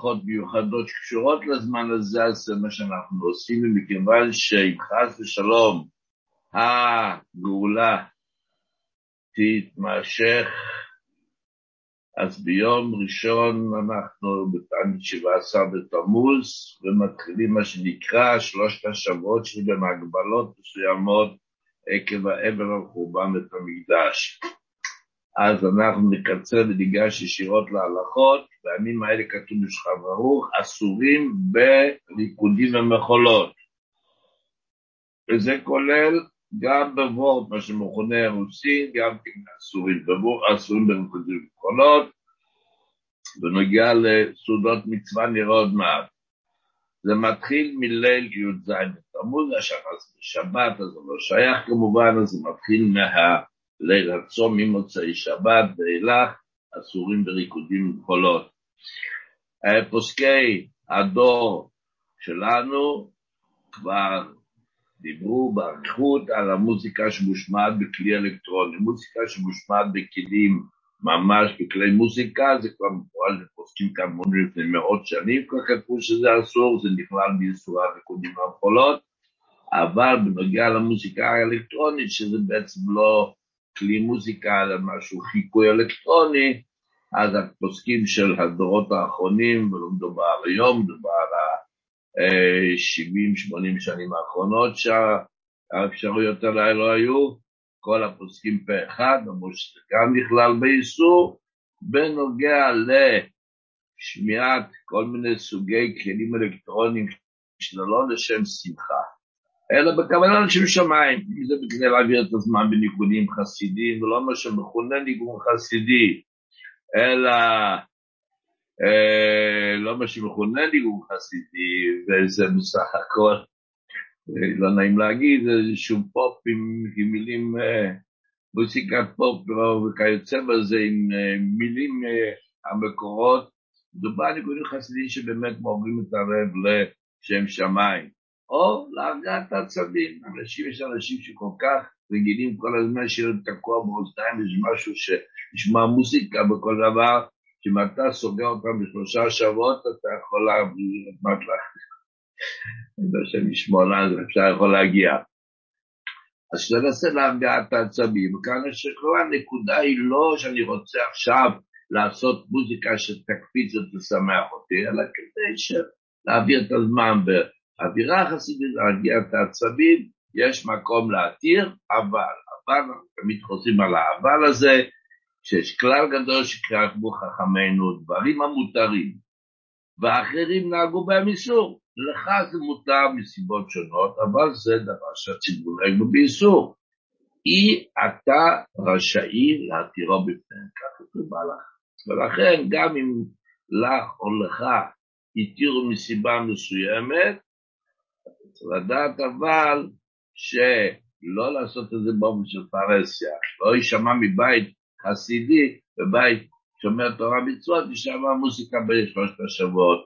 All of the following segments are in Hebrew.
הלכות מיוחדות שקשורות לזמן הזה, אז זה מה שאנחנו עושים, ומכיוון שאם חס ושלום הגאולה תתמשך, אז ביום ראשון אנחנו בתענית שבעה עשר בתמוז, ומתחילים מה שנקרא שלושת השבועות שבהם הגבלות מסוימות עקב האבל על חורבן בית המקדש. אז אנחנו נקצר וניגש ישירות להלכות, בימים האלה כתוב בשכב ברוך, אסורים בריקודים ומחולות. וזה כולל גם בוורט, מה שמכונה רוסי, גם כן אסורים בוורט, אסורים בריקודים ומחולות. בנוגע לסעודות מצווה נראה עוד מעט. זה מתחיל מליל י"ז בתמוז, השחס בשבת, אז זה לא שייך כמובן, אז זה מתחיל מה... ליל הצום ממוצאי שבת ואילך, אסורים בריקודים ובחולות. פוסקי הדור שלנו כבר דיברו באריכות על המוזיקה שמושמעת בכלי אלקטרוני. מוזיקה שמושמעת בכלים, ממש בכלי מוזיקה, זה כבר מפועל לפוסקים כמוני לפני מאות שנים, כבר כתבו שזה אסור, זה נכלל באיסור הריקודים והמחולות, אבל בנוגע למוזיקה האלקטרונית, שזה בעצם לא כלי מוזיקה, אלא משהו חיקוי אלקטרוני, אז הפוסקים של הדורות האחרונים, ולא מדובר היום, מדובר על ה-70-80 שנים האחרונות שהאפשרויות האלה לא היו, כל הפוסקים פה אחד, אמרו שזה גם נכלל באיסור, בנוגע לשמיעת כל מיני סוגי כלים אלקטרוניים שלא לשם שמחה. אלא בכוונה לשם שמיים, אם זה בכדי להעביר את הזמן בניגונים חסידיים, ולא מה שמכונה ניגון חסידי, אלא אה, לא מה שמכונה ניגון חסידי, וזה בסך הכל, אה, לא נעים להגיד, איזשהו פופ עם, עם מילים, אה, מוסיקת פופ וכיוצא בזה, עם אה, מילים אה, המקורות, מדובר על ניגונים חסידיים שבאמת מורים את הלב לשם שמיים. או להרגעת העצבים. אנשים, יש אנשים שכל כך רגילים כל הזמן שיהיה תקוע באוזניים, יש משהו שנשמע מוזיקה בכל דבר, שאם אתה סוגר אותם בשלושה שבועות, אתה יכול להביא את מטלח. אני יודע שאני שמאלן, אפשר יכול להגיע. אז שתנסה להרגעת העצבים. כאן שכל הנקודה היא לא שאני רוצה עכשיו לעשות מוזיקה שתקפיץ ותשמח אותי, אלא כדי להעביר את הזמן אווירה חסידית, להרגיע את העצבים, יש מקום להתיר, אבל, אבל, תמיד חוזרים על האבל הזה, שיש כלל גדול שקראו חכמינו, דברים המותרים, ואחרים נהגו בהם איסור. לך זה מותר מסיבות שונות, אבל זה דבר שהציבור נהג בו באיסור. אי אתה רשאי להתירו בפניהם, כך כתוב לך. ולכן גם אם לך או לך התירו מסיבה מסוימת, לדעת אבל שלא לעשות את זה באופן של פרהסיה, לא יישמע מבית חסידי, בבית שומר תורה מצוות, יישמע מוסיקה בשלושת השבועות.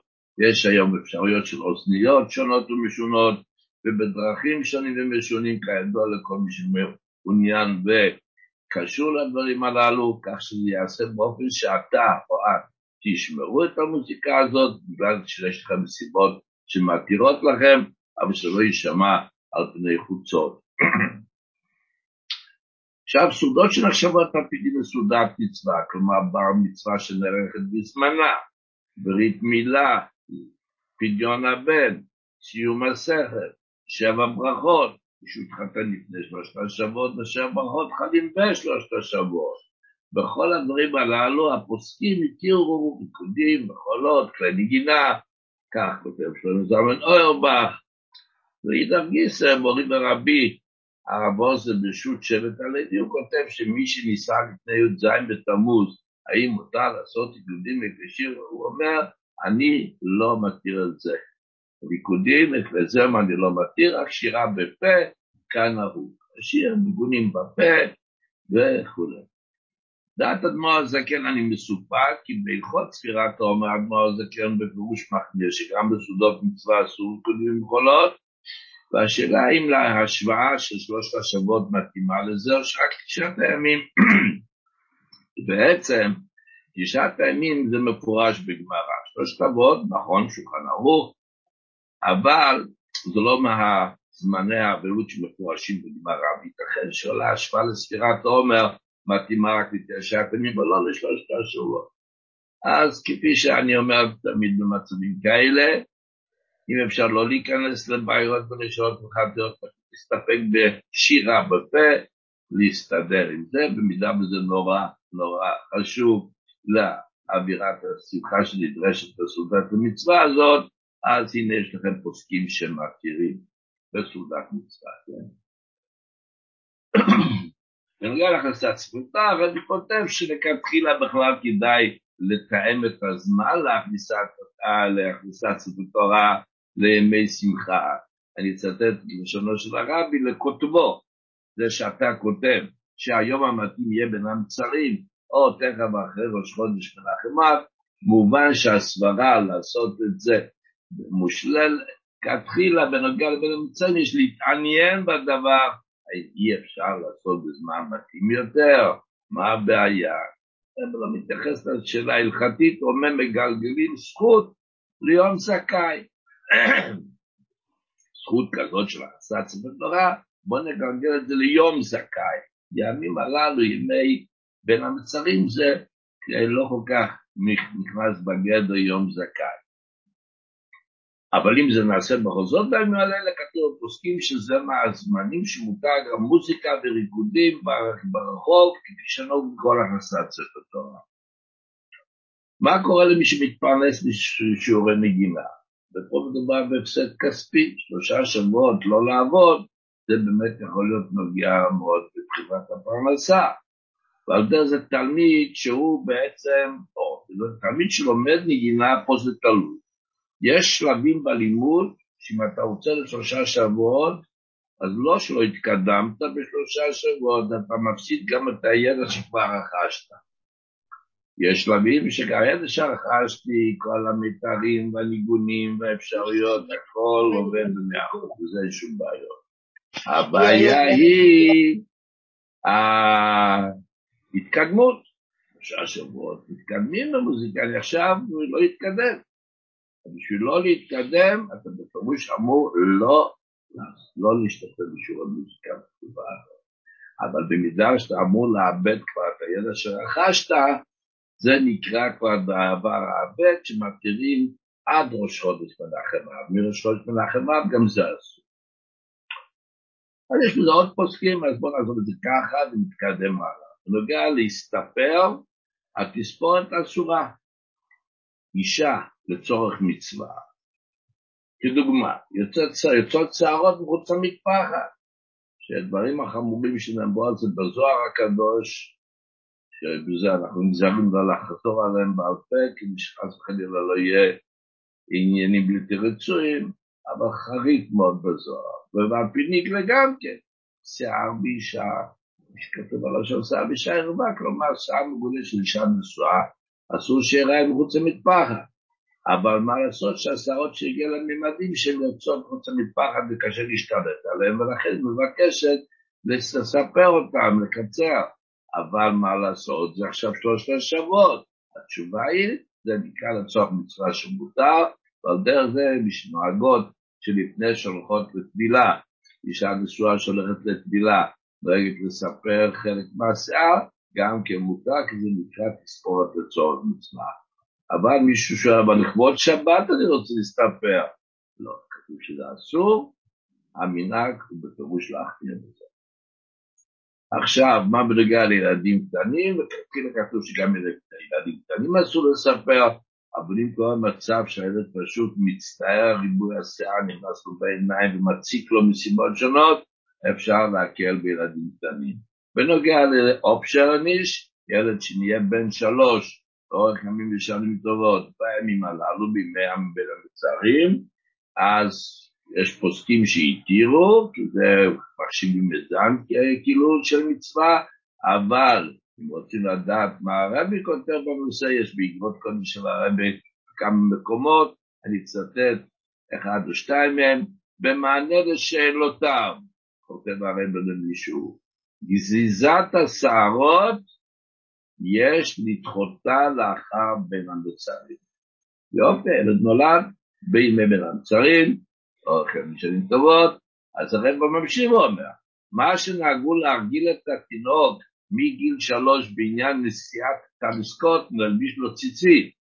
יש היום אפשרויות של אוזניות שונות ומשונות, ובדרכים שונים ומשונים, כידוע לכל מי שמעוניין וקשור לדברים הללו, כך שזה ייעשה באופן שאתה או את תשמרו את המוזיקה הזאת, בגלל שיש לכם סיבות שמתירות לכם, אבל שלא יישמע על פני חוצות. עכשיו, סעודות שנחשבות על פי דין לסעודת מצווה, כלומר בר מצווה שנערכת בזמנה, ברית מילה, פדיון הבן, סיום הסכר, שבע ברכות, מישהו התחתן לפני שלושת השבועות, ושבע ברכות חלים בשלושת השבועות. בכל הדברים הללו הפוסקים התירו ריקודים, מחולות, כלי נגינה, כך כותב שלנו זמן אוירבך, ואידך גיסא, מורי ורבי, הרב עוזר ברשות שבט הלוי, הוא כותב שמי שניסה לפני י"ז בתמוז, האם מותר לעשות עידודים מקדשים, הוא אומר, אני לא מתיר את זה. ריקודים, אפלזם אני לא מתיר, רק שירה בפה, כאן נהוג. השיר ניגונים בפה וכו'. דעת אדמו"ר הזקן אני מסופק, כי בהלכות ספירת העומר אדמו"ר הזקן בפירוש מחמיר, שגם בסעודות מצווה אסור ריקודים ומחולות, והשאלה האם להשוואה של שלושת השבועות מתאימה לזה, או שרק תשעת הימים. בעצם, תשעת הימים זה מפורש בגמרא. שלושת אבות, נכון, שולחן ערוך, אבל זה לא מהזמני האבלות שמפורשים בגמרא, וייתכן שעולה השוואה לספירת עומר מתאימה רק לתשע פנים ולא לשלושת השבועות. אז כפי שאני אומר תמיד במצבים כאלה, אם אפשר לא להיכנס לבעיות ולשאלות וחדות, להסתפק בשירה בפה, להסתדר עם זה, במידה וזה נורא נורא חשוב לאווירת השמחה שנדרשת בסעודת המצווה הזאת, אז הנה יש לכם פוסקים שמכירים בסעודת מצווה, כן? בנוגע להכנסת ספרתה, אני כותב שלכתחילה בכלל כדאי לתאם את הזמן להכניסת, להכניסת ספר תורה לימי שמחה. אני אצטט לשונו של הרבי לכותבו, זה שאתה כותב שהיום המתאים יהיה בין המצרים, או תכף אחרי ראש חודש מנחם מובן שהסברה לעשות את זה מושלל, כתחילה בנוגע לבין המצרים יש להתעניין בדבר, אי אפשר לעשות בזמן מתאים יותר, מה הבעיה? זה לא מתייחס לשאלה ההלכתית, אומר מגלגלים זכות ליום זכאי. זכות כזאת של הכנסת ספר תורה, בוא נגלגל את זה ליום זכאי. ימים הללו, ימי בין המצרים, זה לא כל כך נכנס בגדר יום זכאי. אבל אם זה נעשה בחוזות בימים האלה, כתוב פוסקים שזה מהזמנים שמותר גם מוזיקה וריקודים ברחוב, כפי שנהוג בכל הכנסת ספר תורה. מה קורה למי שמתפרנס משיעורי נגינה? ופה מדובר בהפסד כספי, שלושה שבועות לא לעבוד, זה באמת יכול להיות נוגע מאוד בבחירת הפרנסה. ועל דרך זה תלמיד שהוא בעצם, או תלמיד שלומד נגינה, פה זה תלוי. יש שלבים בלימוד, שאם אתה רוצה לשלושה שבועות, אז לא שלא התקדמת בשלושה שבועות, אתה מפסיד גם את הידע שכבר רכשת. יש שלבים הידע שרכשתי, כל המתארים והניגונים והאפשרויות, הכל עובד במאה אחוז, וזה אין שום בעיות. הבעיה היא ההתקדמות. שלושה שבועות מתקדמים במוזיקה, אני עכשיו לא יתקדם. בשביל לא להתקדם, אתה בפירוש אמור לא, לא להשתתף בשיעור המוזיקה בתקופה הזאת. אבל במידה שאתה אמור לאבד כבר את הידע שרכשת, זה נקרא כבר בעבר האבד, שמתירים עד ראש חודש מנחם אב. מראש חודש מנחם אב גם זה אסור. אז יש לזה עוד פוסקים, אז בואו נעזוב את זה ככה ונתקדם הלאה. בנוגע להסתפר, התספורת אסורה. אישה לצורך מצווה. כדוגמה, יוצאות שערות מחוץ למטפחת, שהדברים החמורים שנאמרו על זה בזוהר הקדוש, שבזה אנחנו נזהרים לא לחזור עליהם בעל פה, כי שחס וחלילה לא יהיה עניינים בלתי רצויים, אבל חריף מאוד בזוהר. ועל פי נגלה גם כן, שיער באישה, שכתוב על השם שיער באישה ערווה, כלומר שיער מגולה של אישה נשואה, אסור שיראה מחוץ למטפחת. אבל מה לעשות שהשערות שהגיע לממדים שהן יוצאות חוץ למטפחת וקשה להשתלט עליהן, ולכן מבקשת לספר אותם, לקצר. אבל מה לעשות, זה עכשיו שלושת השבועות. התשובה היא, זה נקרא לצורך מצווה שמותר, ועל דרך זה משנוהגות שלפני שהולכות לטבילה, אישה נשואה שהולכת לטבילה, דואגת לספר חלק מהשיער, גם כן מותר, כי זה נקרא תספורת לצורך מצווה. אבל מישהו שואל, אבל לכבוד שבת אני רוצה להסתפר. לא, כתוב שזה אסור, המנהג הוא בפירוש להחמיר בזה. עכשיו, מה בנוגע לילדים קטנים? וכאילו כתוב שגם לילדים קטנים אסור לספר, אבל אם קורה מצב שהילד פשוט מצטער, ריבוי השיער נכנס לו בעיניים ומציק לו מסיבות שונות, אפשר להקל בילדים קטנים. בנוגע לאופשרניש, ילד שנהיה בן שלוש, לאורך ימים ושנים טובות, בימים הללו, בימי המצרים, אז יש פוסקים שהתירו, כי זה מחשיבים זה כאילו של מצווה, אבל אם רוצים לדעת מה הרבי כותב בנושא, יש בעקבות קודם של הרבי כמה מקומות, אני אצטט אחד או שתיים מהם, במענה לשאלותיו, כותב הרבי למישהו, גזיזת השערות יש לדחותה לאחר בין המצרים. יופי, ילד נולד בימי בין המצרים, אוכל משנים טובות, אז הרב ממשיך ואומר, מה שנהגו להרגיל את התינוק מגיל שלוש בעניין נשיאת תמסקות, נלביש לו ציצית,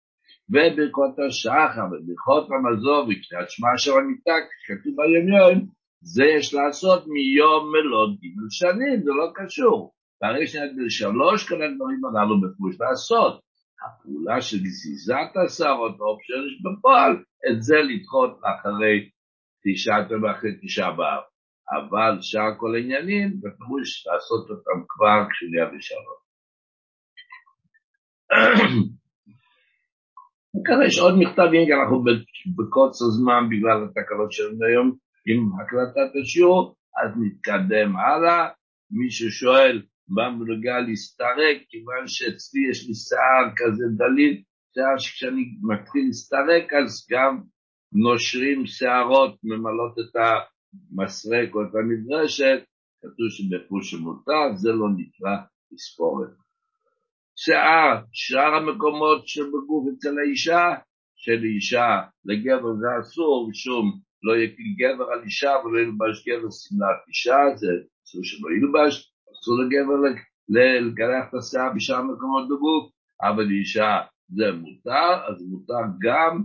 וברכות השחר וברכות המזור וקריאת שמע אשר המיטה, כתוב ביומיום, זה יש לעשות מיום מלוד ג' שנים, זה לא קשור. ברגע שנת גיל שלוש, כל הדברים הללו בפירוש לעשות. הפעולה של גזיזת השערות או שיש בפועל, את זה לדחות אחרי תשעת ואחרי תשעה באב. אבל שאר כל העניינים, בפירוש לעשות אותם כבר כשנהיה בשלום. וככה יש עוד מכתבים, כי אנחנו בקוצר זמן בגלל התקלות שלנו היום עם הקלטת השיעור, אז נתקדם הלאה. מי ששואל מה בנוגע להסתרק, כיוון שאצלי יש לי שיער כזה דליל, שיער שכשאני מתחיל להסתרק אז גם נושרים שערות, ממלאות את המסרק או את המדרשת, כתוב שבפוש שמותר, זה לא נקרא תספורת. שיער, שאר המקומות שבגוף אצל האישה, שלאישה, לגבר זה אסור, משום לא יקל גבר על אישה ולא ילבש גבר שמלת אישה, זה אסור שלא ילבש, אסור לגבר לגלח את השיער בשאר המקומות בגוף, אבל לאישה זה מותר, אז מותר גם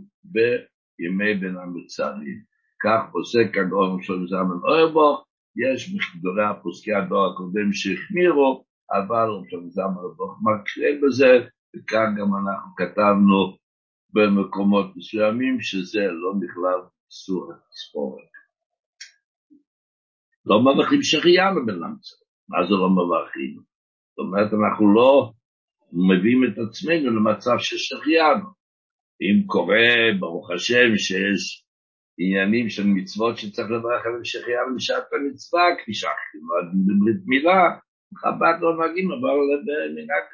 בימי בין המצרים. כך פוסק הגאון של זמן אוירבוך, יש מגדולי הפוסקי הדור הקודם שהחמירו, אבל רבי זמר ברוך מקשה בזה, וכאן גם אנחנו כתבנו במקומות מסוימים שזה לא נכלל איסור התספורת. לא מברכים שהחיינו בן המצב. מה זה לא מברכים? זאת אומרת, אנחנו לא מביאים את עצמנו למצב ששחיינו. אם קורה, ברוך השם, שיש עניינים של מצוות שצריך לברך עליהם שהחיינו בשעת המצווה, כפי שאנחנו בברית מילה, חב"ד לא נוהגים, אבל במנהג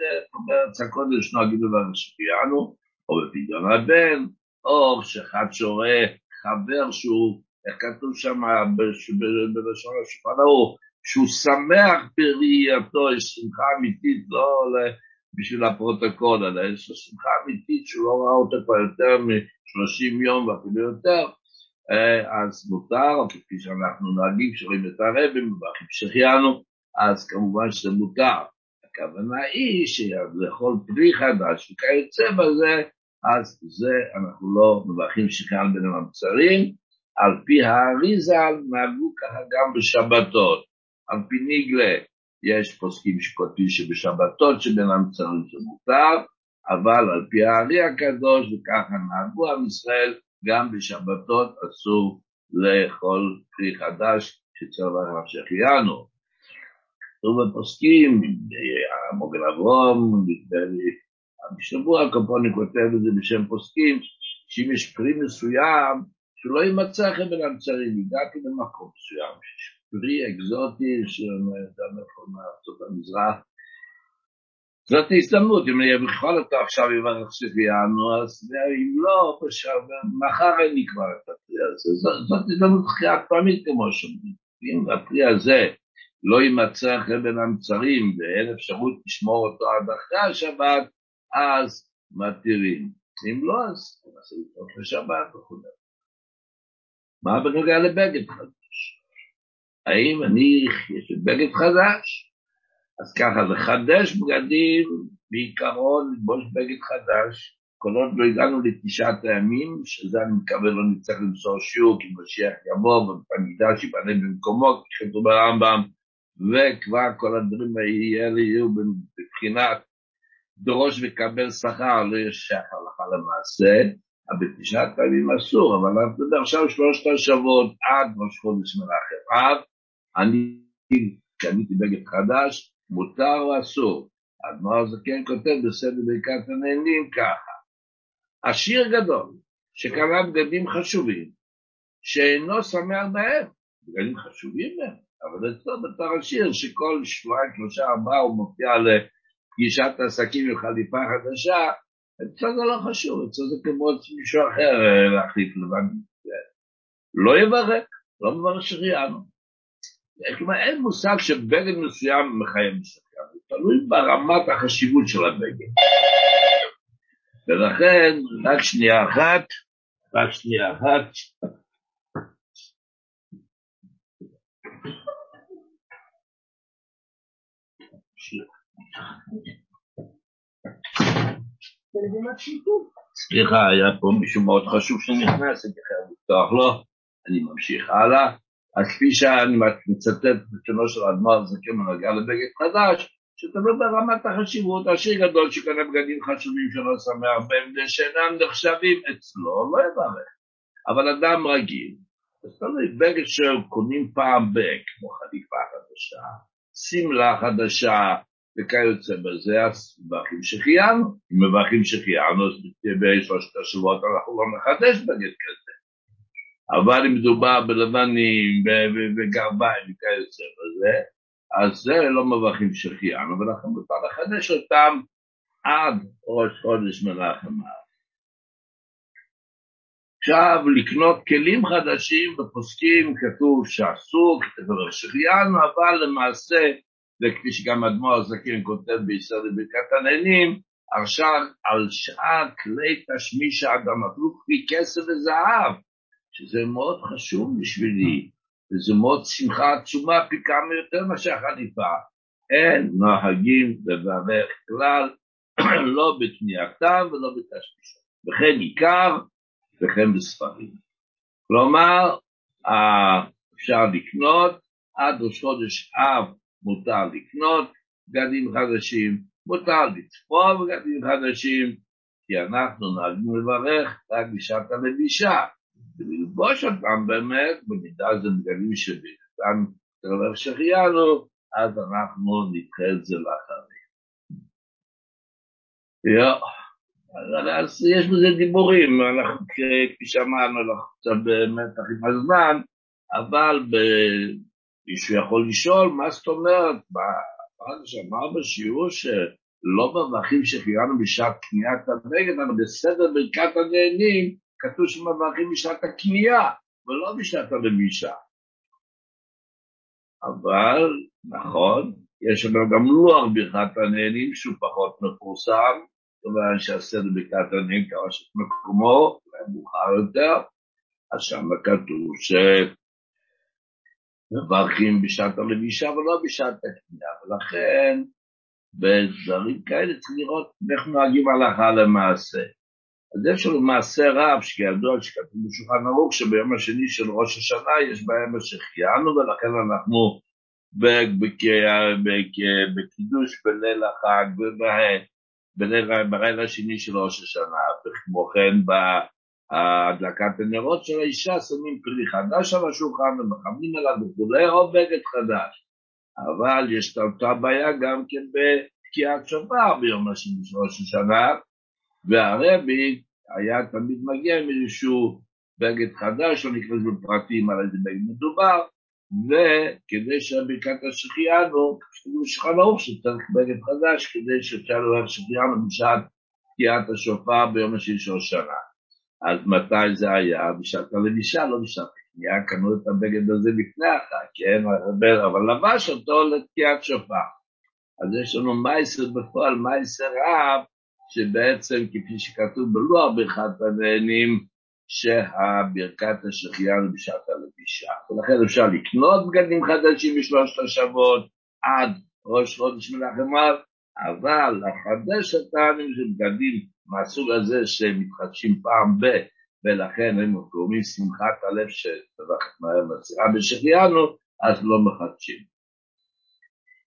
בארץ הקודש נוהגים לברך שהחיינו, או בפדיון הבן, או שאחד שרואה חבר שהוא, איך כתוב שם בלשון השולחן ההוא, שהוא שמח בראייתו, יש שמחה אמיתית, לא בשביל הפרוטוקול, אלא יש שמחה אמיתית שהוא לא ראה אותו כבר יותר מ-30 יום ואפילו יותר, אז מותר, כפי שאנחנו נוהגים, כשרואים את הרבים, מברכים שהחיינו, אז כמובן שזה מותר. הכוונה היא שלאכול פרי חדש וכיוצא בזה, אז זה אנחנו לא מברכים שכאן בין המצרים, על פי האריזה נהגו ככה גם בשבתות, על פי ניגלה, יש פוסקים שכותבים שבשבתות שבין המצרים זה מותר, אבל על פי הארי הקדוש, וככה נהגו עם ישראל, גם בשבתות אסור לאכול פרי חדש שצריך לך שהחיינו. כתוב בפוסקים, מוגן אברום, בשבוע הקופוני כותב את זה בשם פוסקים, שאם יש פרי מסוים, שלא יימצא בין המצרים, הגעתי למקום מסוים, שיש פרי אקזוטי שאדם יכול מארצות המזרח. זאת הזדמנות, אם אבחר אותו עכשיו יברך שהחיינו, אז אם לא, מחר אין לי כבר את הפרי הזה. זאת הזדמנות חד פעמית כמו שאומרים. אם הפרי הזה לא יימצא אחרי בין המצרים ואין אפשרות לשמור אותו עד אחרי השבת, אז מתירים. אם לא, אז נעשה לתוך לשבת וכו'. מה בנוגע לבגד חדש? האם אני, יש לי בגד חדש? אז ככה, לחדש בגדים, בעיקרון לבוש בגד חדש, כל עוד לא הגענו לתשעת הימים, שזה אני מקווה לא נצטרך למסור שיעור, כי משיח יבוא ובמקדש ייבנה במקומו, כתוב ברמב"ם, וכבר כל הדברים האלה יהיו בבחינת דרוש וקבל שכר, לא יש הלכה למעשה, אבל בתשעת פעמים אסור, אבל אנחנו עכשיו שלושת השבועות עד ראש חודש מלאכת אב, אני קניתי בגד חדש, מותר או אסור? האדמו"ר הזקן כותב בסדר ברכת הנהנים ככה, עשיר גדול שקנה בגדים חשובים, שאינו שמח בהם, בגדים חשובים מהם, אבל אצלו בתור עשיר שכל שבועיים, שלושה, ארבעה הוא מופיע לפגישת עסקים עם חליפה חדשה, אצלו זה לא חשוב, אצלו זה כמו מישהו אחר להחליף לבד. לא יברך, לא מברך שריינו. כלומר, אין מושג שבגד מסוים מחייב מסוים, זה תלוי ברמת החשיבות של הבגד. ולכן, רק שנייה אחת, רק שנייה אחת. סליחה, היה פה מישהו מאוד חשוב שנכנס, הייתי חייב לפתוח לו, אני ממשיך הלאה. אז כפי שאני מצטט שלו של האדמו"ר זקן בנוגע לבגד חדש, שתלוי ברמת החשיבות, השיר גדול שקנה בגדים חשובים שלא שם הרבה שאינם נחשבים אצלו, לא יברך. אבל אדם רגיל, אז תלוי, בגד שקונים פעם ב, כמו חליפה חדשה, שמלה חדשה, וכיוצא בזה, אז מברכים שהחיינו. אם מברכים שהחיינו, אז בשלושת השבועות אנחנו לא נחדש בגד כזה. אבל אם מדובר בלבנים וגרביים וכיוצא בזה, אז זה לא מברכים שהחיינו, ולכן מותר לחדש אותם עד ראש חודש מנחם האב. עכשיו, לקנות כלים חדשים בפוסקים כתוב שאסור, כתוב שהחיינו, אבל למעשה וכפי שגם אדמו"ר הזקן כותב בישראל לברכת הנהנים, עכשיו על שאר כלי תשמיש האדם, אפילו כפי כסף וזהב, שזה מאוד חשוב בשבילי, וזה מאוד שמחה עצומה פי כמה יותר מאשר חליפה. אין נוהגים לברך כלל, לא בתנייתם ולא בתשמישם, וכן עיקר וכן בספרים. כלומר, אפשר לקנות עד ראש חודש אב מותר לקנות בגדים חדשים, מותר לצפור בגדים חדשים, כי אנחנו נהגנו לברך רק בשעת הלבישה, וללבוש אותם באמת, במידה זה בגדים שבאתם תלבש שהחיינו, אז אנחנו נדחה את זה לאחרים. אז יש בזה דיבורים, אנחנו כפי שאמרנו, אנחנו קצת במתח עם הזמן, אבל מישהו יכול לשאול, מה זאת אומרת, מה שאמר בשיעור שלא מברכים שהחיינו בשעת קניית הבגד, אבל בסדר ברכת הנהנים כתוב שמברכים בשעת הקנייה ולא בשעת הלבישה. אבל, נכון, יש לנו גם לוח ברכת הנהנים שהוא פחות מפורסם, אומרת שהסדר ברכת הנהנים קרה מקומו, אולי מאוחר יותר, אז שם כתוב ש... מברכים בשעת הלבישה ולא בשעת הקנייה, ולכן בדברים כאלה צריך לראות איך נוהגים הלכה למעשה. אז יש לנו מעשה רב, שכידוע שכתוב בשולחן ערוך, שביום השני של ראש השנה יש בהם השחיינו, ולכן אנחנו בקידוש בליל החג ובליל השני של ראש השנה, וכמו כן הדלקת הנרות של האישה שמים פרי חדש על השולחן ומכוונים אליו וכולי, או בגד חדש. אבל יש את אותה בעיה גם כן בתקיעת שופר ביום השני של ראש השנה, והרבי היה תמיד מגיע עם איזשהו בגד חדש, לא ניכנס בפרטים על איזה בגד מדובר, וכדי שברכת השחיינו, כתוב בשולחן ערוך שצריך בגד חדש, כדי שאפשר לראות שחיינו בשעת תקיעת השופר ביום השני של שנה. אז מתי זה היה? בשעת הלבישה, לא בשעת הקנייה, קנו את הבגד הזה לפני החג, כן, אבל לבש אותו לתקיעת שופר. אז יש לנו מייסר בפועל, מייסר רב, שבעצם כפי שכתוב בלוח ברכת הנהנים, שהברכת השחיינו בשעת הלבישה. ולכן אפשר לקנות בגדים חדשים בשלושת השבועות עד ראש חודש אב, אבל לחדש אותם זה בגדים מהסוג הזה שמתחדשים פעם ב, ולכן הם גורמים שמחת הלב שמציעה בשחיינו, אז לא מחדשים.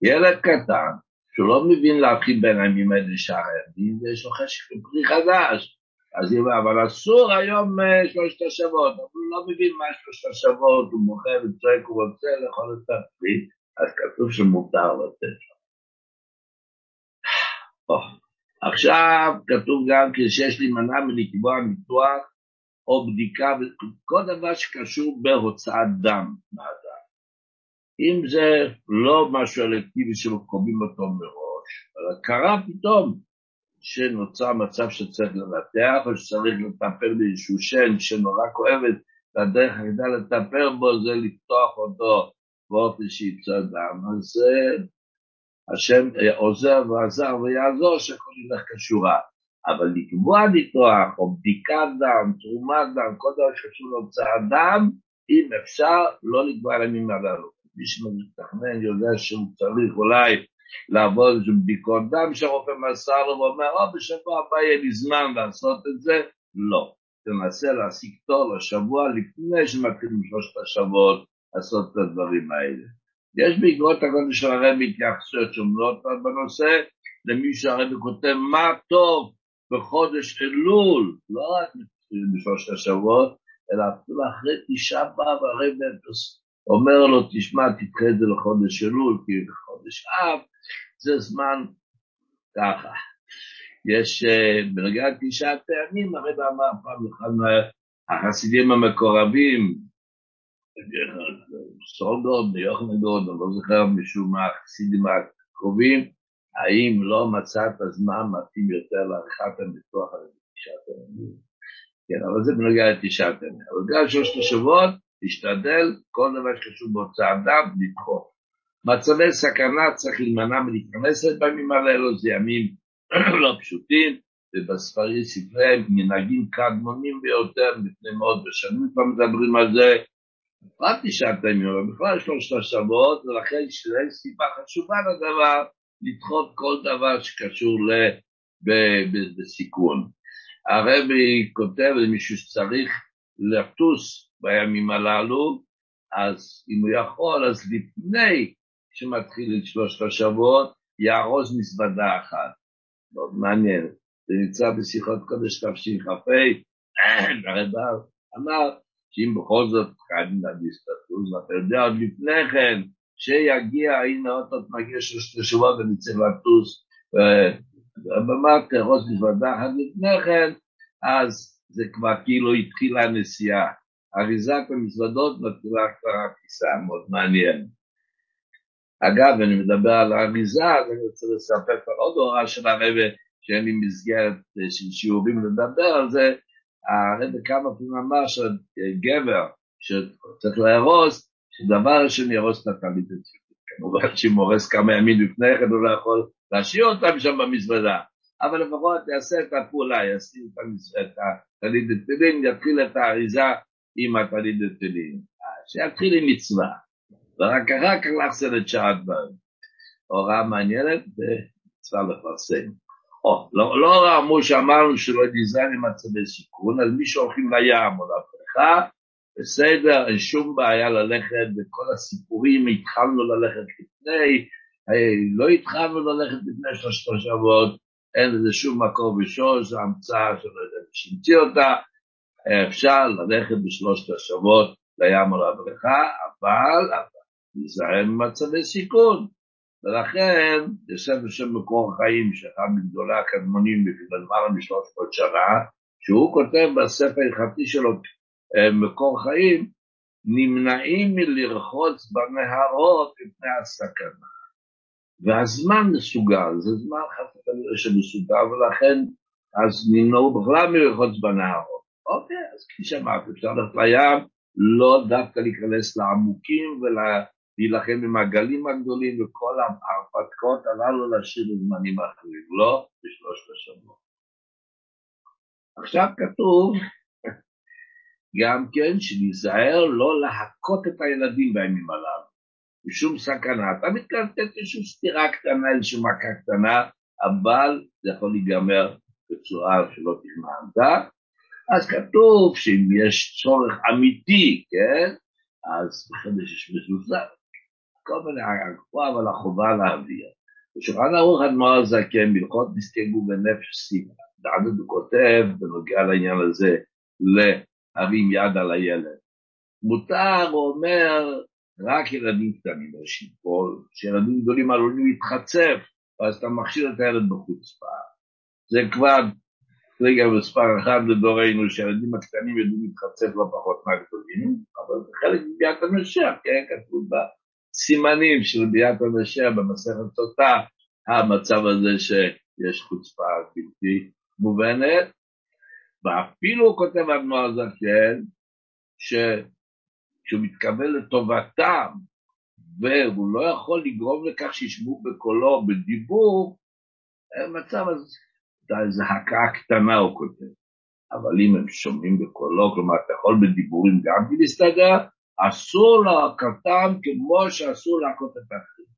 ילד קטן, שהוא לא מבין להבחין בין הימים האלה לשאר הימים, ויש לו חשק פרי חדש. אז אם, אבל אסור היום אה, שלושת השבועות, אבל הוא לא מבין מה שלושת השבועות, הוא מוכר וצועק, הוא רוצה לאכול את הפרי, אז כתוב שמותר לתת לו. עכשיו כתוב גם שיש להימנע מלקבוע ניתוח או בדיקה, כל דבר שקשור בהוצאת דם מהאדם. אם זה לא משהו אלקטיבי שקובעים אותו מראש, אלא קרה פתאום שנוצר מצב שצריך לנתח או שצריך לטפל באיזשהו שן שנורא כואבת, והדרך היחידה לטפל בו זה לפתוח אותו באופן שיצא דם, אז השם עוזר ועזר ויעזור שהכל ילך כשורה. אבל לקבוע ניתוח או בדיקת דם, תרומת דם, כל דבר שקשור להוצאת דם, אם אפשר, לא לקבוע לימים הללו. מי שמתכנן יודע שהוא צריך אולי לעבוד עם בדיקות דם שהרופא מסר לו ואומר, או בשבוע הבא יהיה לי זמן לעשות את זה, לא. תנסה להשיג תור לשבוע לפני שמתחילים שלושת השבועות לעשות את הדברים האלה. יש באגרות הקודש של הרבי התייחסויות שאומרות בנושא, למי שהרבי כותב מה טוב בחודש אלול, לא רק בשלושת השבועות, אלא אפילו אחרי תשעה באב הרבי אומר לו, תשמע, תדחה את זה לחודש אלול, כי בחודש אב זה זמן ככה. יש בנוגע לתשעת הימים, הרב אמר פעם אחד מהחסידים המקורבים, סולדון, יוחנגון, אני לא זוכר משום מה, החסידים הקרובים, האם לא מצאת זמן מתאים יותר לעריכת הניתוח על תשעת הימים? כן, אבל זה בנוגע לתשעת הימים. אבל גם שלושת השבועות, להשתדל, כל דבר שקשור בהוצאת דם, לדחוף. מצבי סכנה צריך להימנע מלהיכנס בימים האלו, זה ימים לא פשוטים, ובספרי ספרי מנהגים קדמונים ביותר, לפני מאות בשנים כבר מדברים על זה, בפרט תשעת הימים, אבל בכלל שלושת השבועות, ולכן שיש סיבה חשובה לדבר, לדחות כל דבר שקשור בסיכון. הרבי כותב למישהו שצריך לטוס בימים הללו, אז אם הוא יכול, אז לפני שמתחיל את שלושת השבועות, יארוז מזוודה אחת. מאוד מעניין. זה נמצא בשיחות קודש תשכ"ה, הרב אמר שאם בכל זאת חייבים להגיש את הטוס, ואתה יודע עוד לפני כן, שיגיע, הנה עוד מעט מגיע שלושת השבועות ונצא לטוס, ובמה תרוס מזוודה אחת לפני כן, אז זה כבר כאילו התחילה הנסיעה. אריזת המזוודות מתחילה כבר הטיסה, מאוד מעניין. אגב, אני מדבר על האריזה, אז אני רוצה לספר כבר עוד הוראה של הרבי, שאין לי מסגרת של שיעורים לדבר על זה, הרבי כמה פעמים אמר שגבר שצריך לארוז, שדבר ראשון יארוז את הטלית הציבורית. כמובן שאם הורס כמה ימים לפני כן הוא לא יכול להשאיר אותם שם במזוודה, אבל לפחות יעשה את הפעולה, ישים את הטלית התפילין, יתחיל את האריזה עם הטלית התפילין. שיתחיל עם מצווה. ורק אחר כך לחסן את שאר הדברים. הוראה מעניינת וצריכה לפרסם. או, לא, לא אמרו שאמרנו שלא דיזיין עם מצבי סיכון, אז מי שהולכים לים או לבריכה, בסדר, אין שום בעיה ללכת בכל הסיפורים, התחלנו ללכת לפני, לא התחלנו ללכת לפני שלושת השבועות, אין לזה שום מקור בשור, זו המצאה שלא יודע מי שהמציא אותה, אפשר ללכת בשלושת השבועות לים או לבריכה, אבל, אבל ממצבי סיכון. ולכן יושב בשם מקור חיים, שאחד מגדולי הקדמונים לפני למעלה משלוש מאות שנה, שהוא כותב בספר ההלכתי שלו, מקור חיים, נמנעים מלרחוץ בנהרות מפני הסכנה. והזמן מסוגל, זה זמן חסר כנראה שמסוגל, ולכן אז נמנעו בכלל מלרחוץ בנהרות. אוקיי, אז כפי שאמרתי, אפשר ללכת לים, לא דווקא להיכנס לעמוקים ול... להילחם עם הגלים הגדולים וכל ההרפתקאות הללו להשאיר לזמנים אחרים, לא בשלושת השבועות. עכשיו כתוב גם כן שניזהר לא להכות את הילדים בימים הללו, משום סכנה. אתה מתכוון איזושהי סתירה קטנה, איזושהי מכה קטנה, אבל זה יכול להיגמר בצורה שלא תכננת. אז כתוב שאם יש צורך אמיתי, כן, אז בחדש יש מזוזה, כל מיני הגבוה, אבל החובה להעביר. בשולחן ערוך אדמו"ר הזקן, בהלכות נסתגו בנפש סיבה. דעדד הוא כותב בנוגע לעניין הזה, להרים יד על הילד. מותר, הוא אומר, רק ילדים קטנים לא שיפול, שילדים גדולים עלולים להתחצף, ואז אתה מכשיר את הילד בחוץ פעם. זה כבר רגע מספר אחד לדורנו, שהילדים הקטנים יודעים להתחצף לא פחות מהגדולים, אבל זה חלק מביאת המשיח, כן, כתוב בה. סימנים של ביאת המשיח במסכת סוטה, המצב הזה שיש חוצפה בלתי מובנת, ואפילו כותב על נוער זקן, שהוא מתכוון לטובתם, והוא לא יכול לגרום לכך שישמעו בקולו בדיבור, מצב הזה, הכאה קטנה הוא כותב. אבל אם הם שומעים בקולו, כלומר, אתה יכול בדיבורים גם כן להסתדר, אסור להכותם כמו שאסור להכות את האחרים.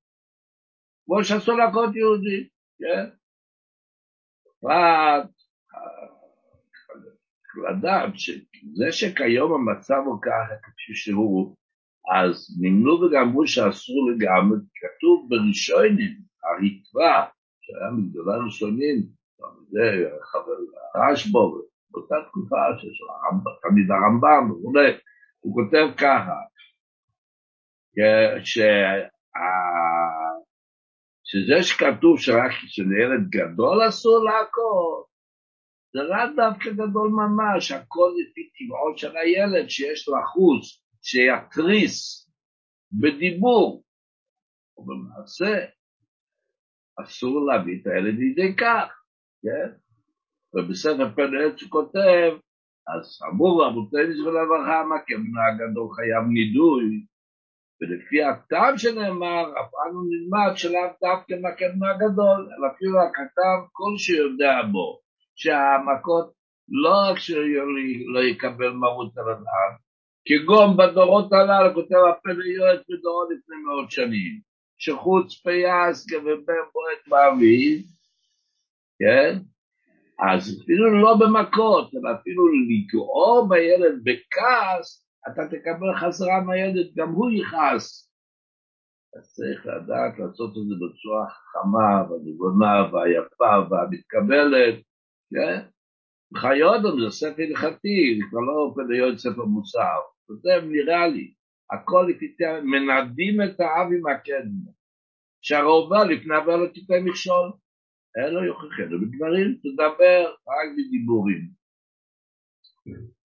כמו שאסור להכות יהודי, כן? רק לדעת שזה שכיום המצב הוא ככה כפי שהוא, אז נמנו וגמרו שאסור לגמרי, כתוב בראשונים, הריטב"א, שהיה מגדולי הראשונים, זה חבר רשב"א, באותה תקופה שיש תמיד הרמב"ם וכולי, הוא כותב ככה, שזה שכתוב שרק כשלילד גדול אסור לעקוד, זה לא דווקא גדול ממש, הכל לפי טבעו של הילד שיש לו אחוז שיתריס בדיבור, ובמעשה אסור להביא את הילד לידי כך, כן? ובספר פרץ הוא כותב, אז אמרו רבותינו זכרו לברכה, מה כבנה הגדול חייב נידוי, ולפי הטעם שנאמר, אף אנו נלמד שלאו דווקא מהקדמה הגדול, אלא אפילו הכתב כל שיודע בו, שהמכות לא רק שלא יקבל מרות על הדעת, כגון בדורות הללו, כותב הפלא יועץ בדורו לפני מאות שנים, שחוץ פייס כבן בועט באביב, כן? אז אפילו לא במכות, אלא אפילו לגעור בילד בכעס, אתה תקבל חזרה מהילד, גם הוא יכעס. אז צריך לדעת לעשות את זה בצורה חכמה והנבונה והיפה והמתקבלת, כן? חיודם זה ספר הלכתי, זה כבר לא פדיון ספר מוסר. זה נראה לי, הכל לפי מנדים את האב עם הקדם. שהרובה לפני הבא לא תיתן מכשול. אלו יוכיחנו בדברים, תדבר רק בדיבורים.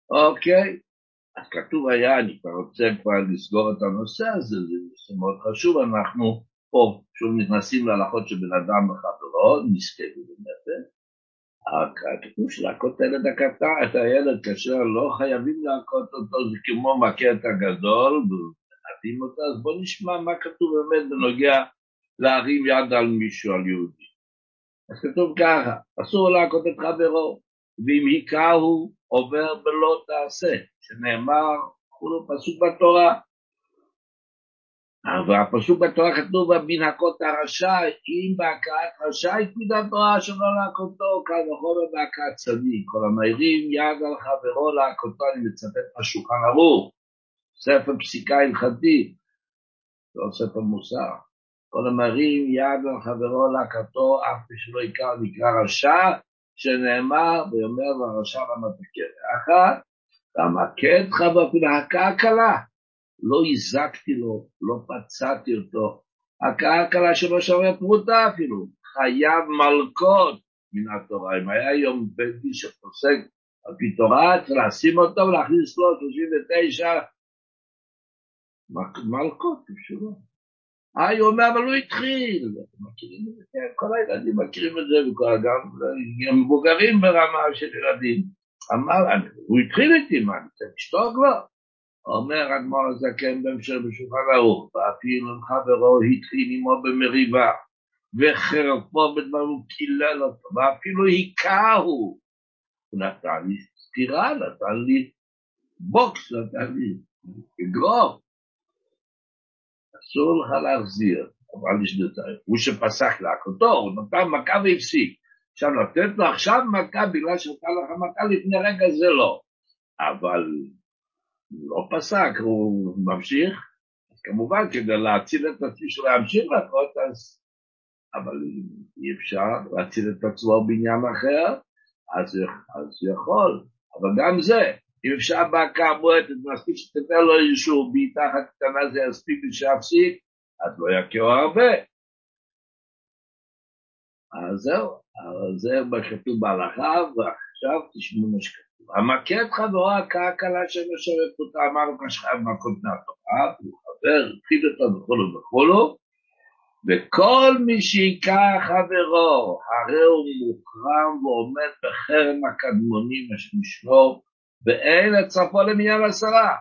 אוקיי, אז כתוב היה, אני כבר רוצה כבר לסגור את הנושא הזה, זה מאוד חשוב, אנחנו פה שוב נכנסים להלכות של בן אדם וחברו, נזכה בנפש. כתוב שלהכות את הילד הקטן, את הילד כאשר לא חייבים להכות אותו, זה כמו מכה את הגדול, ומנתים אותו, אז בואו נשמע מה כתוב באמת בנוגע להרים יד על מישהו, על יהודי. אז כתוב ככה, אסור להכות את חברו, ואם היכהו עובר בלא תעשה, שנאמר, כולו פסוק בתורה. והפסוק בתורה כתוב במנהקות הרשע, אם בהכאת רשע הקפיד התורה שלא להכותו, קל וחומר בהכאת צדיק. כל המאירים יד על חברו להכותו, אני מצטט מהשולחן ערוך, ספר פסיקה הלכתי, לא ספר מוסר. כל המרים יד על חברו להכתו, אף שלא יקרא נקרא רשע, שנאמר, ואומר לרשע למה תקן. אחת, והמכה את חברו, אפילו הכאה קלה, לא הזקתי לו, לא פצעתי אותו, הכאה קלה שלא שווה פרוטה אפילו, חייב מלקות מן התורה. אם היה יום בית דין שפוסק על פי תורה, צריך לשים אותו ולהכניס לו 39 מלקות, אפשרו. אה, הוא אומר, אבל הוא התחיל. מכירים את זה, כן, כל הילדים מכירים את זה, גם מבוגרים ברמה של ילדים. אמר, הוא התחיל איתי, מה, אני צריך לשתוק לו? אומר אדמו"ר הזקן בהמשך בשולחן ערוך, ואפילו אם חברו התחיל עמו במריבה, וחרפו בדבר הוא קילל אותו, ואפילו היכהו. הוא נתן לי סטירה, נתן לי בוקס, נתן לי אגרוף. אסור לך להחזיר, אבל יש בינתיים. הוא שפסק להכותו, הוא נתן מכה והפסיק. עכשיו לתת לו עכשיו מכה בגלל שנתן לך מכה לפני רגע זה לא. אבל לא פסק, הוא ממשיך. אז כמובן כדי להציל את עצמי שלא ימשיך להכות, אז... אבל אי אפשר להציל את עצמו בעניין אחר, אז, אז יכול. אבל גם זה, אם אפשר בהכה מועטת, מספיק שתתן לו איזשהו בעיטה אחת קטנה, זה יספיק לי שיפסיק, אז לא יכירו הרבה. אז זהו, אז זה כתוב בהלכה, ועכשיו תשמעו מה שכתוב. המכה את חברו הכאה קלה שמשרת אותה, אמרנו כשחייב מכות מהתורה, הוא חבר, התחיל אותו וכולו וכולו, וכל מי שהיכה חברו, הרי הוא מוקרם ועומד בחרם הקדמונים אשר משמור ואין הצרפו למניין עשרה.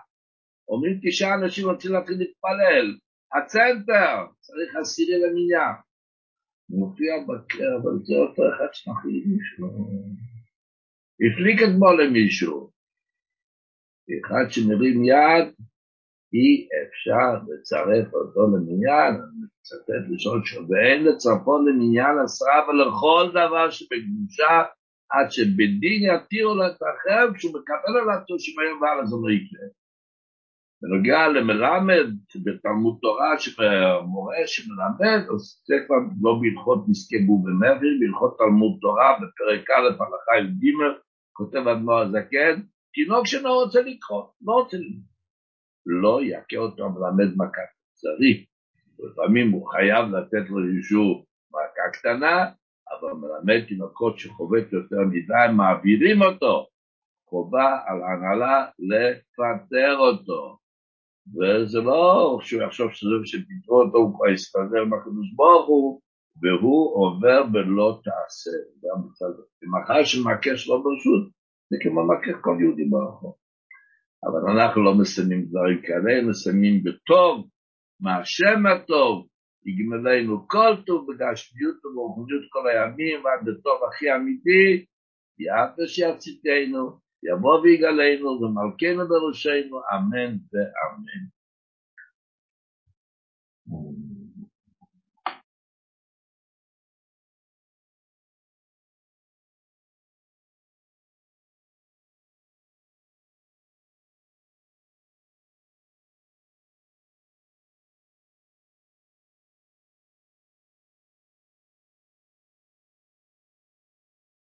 אומרים תשעה אנשים רוצים להתחיל להתפלל, הצנטר, צריך עשירי למניין. מופיע בקר, אבל זה אותו אחד שמחליט שלו. הפליק אתמול למישהו. אחד שמרים יד, אי אפשר לצרף אותו למניין, אני מצטט לשאול שם, ואין לצרפו למניין עשרה ולכל דבר שבקדושה, עד שבדין יתירו לו את החרב, כשהוא מקבל על עצמו שוויון והלאה זה לא יקרה. בנוגע למלמד בתלמוד תורה, שמורה שמלמד, אז זה כבר לא בהלכות נזקי בו ומרי, בהלכות תלמוד תורה, בפרק א', הלכה י"ג, כותב אדמו"ר הזקן, תינוק שלא רוצה לקרוא, לא רוצה לקרוא. לא יכה אותו המלמד מכה צריך. לפעמים הוא חייב לתת לו איזשהו מכה קטנה, אבל מלמד תינוקות שחובט יותר מדי, מעבירים אותו. חובה על ההנהלה לפטר אותו. וזה לא שהוא יחשוב שזה שפיטרו אותו, הוא כבר יסתדר עם הקדוש ברוך הוא, והוא עובר בלא תעשה. גם בצד מאחר שמכה שלו ברשות, זה כמו מכה כל יהודי ברחוב. אבל אנחנו לא מסיימים דברים כאלה, מסיימים בטוב, מהשם הטוב, יגמלנו כל טוב בגשמיות וברוחניות כל הימים, ועד לטוב הכי אמיתי, יעפה שיציתנו, יבוא ויגלנו, ומלכנו בראשנו, אמן ואמן.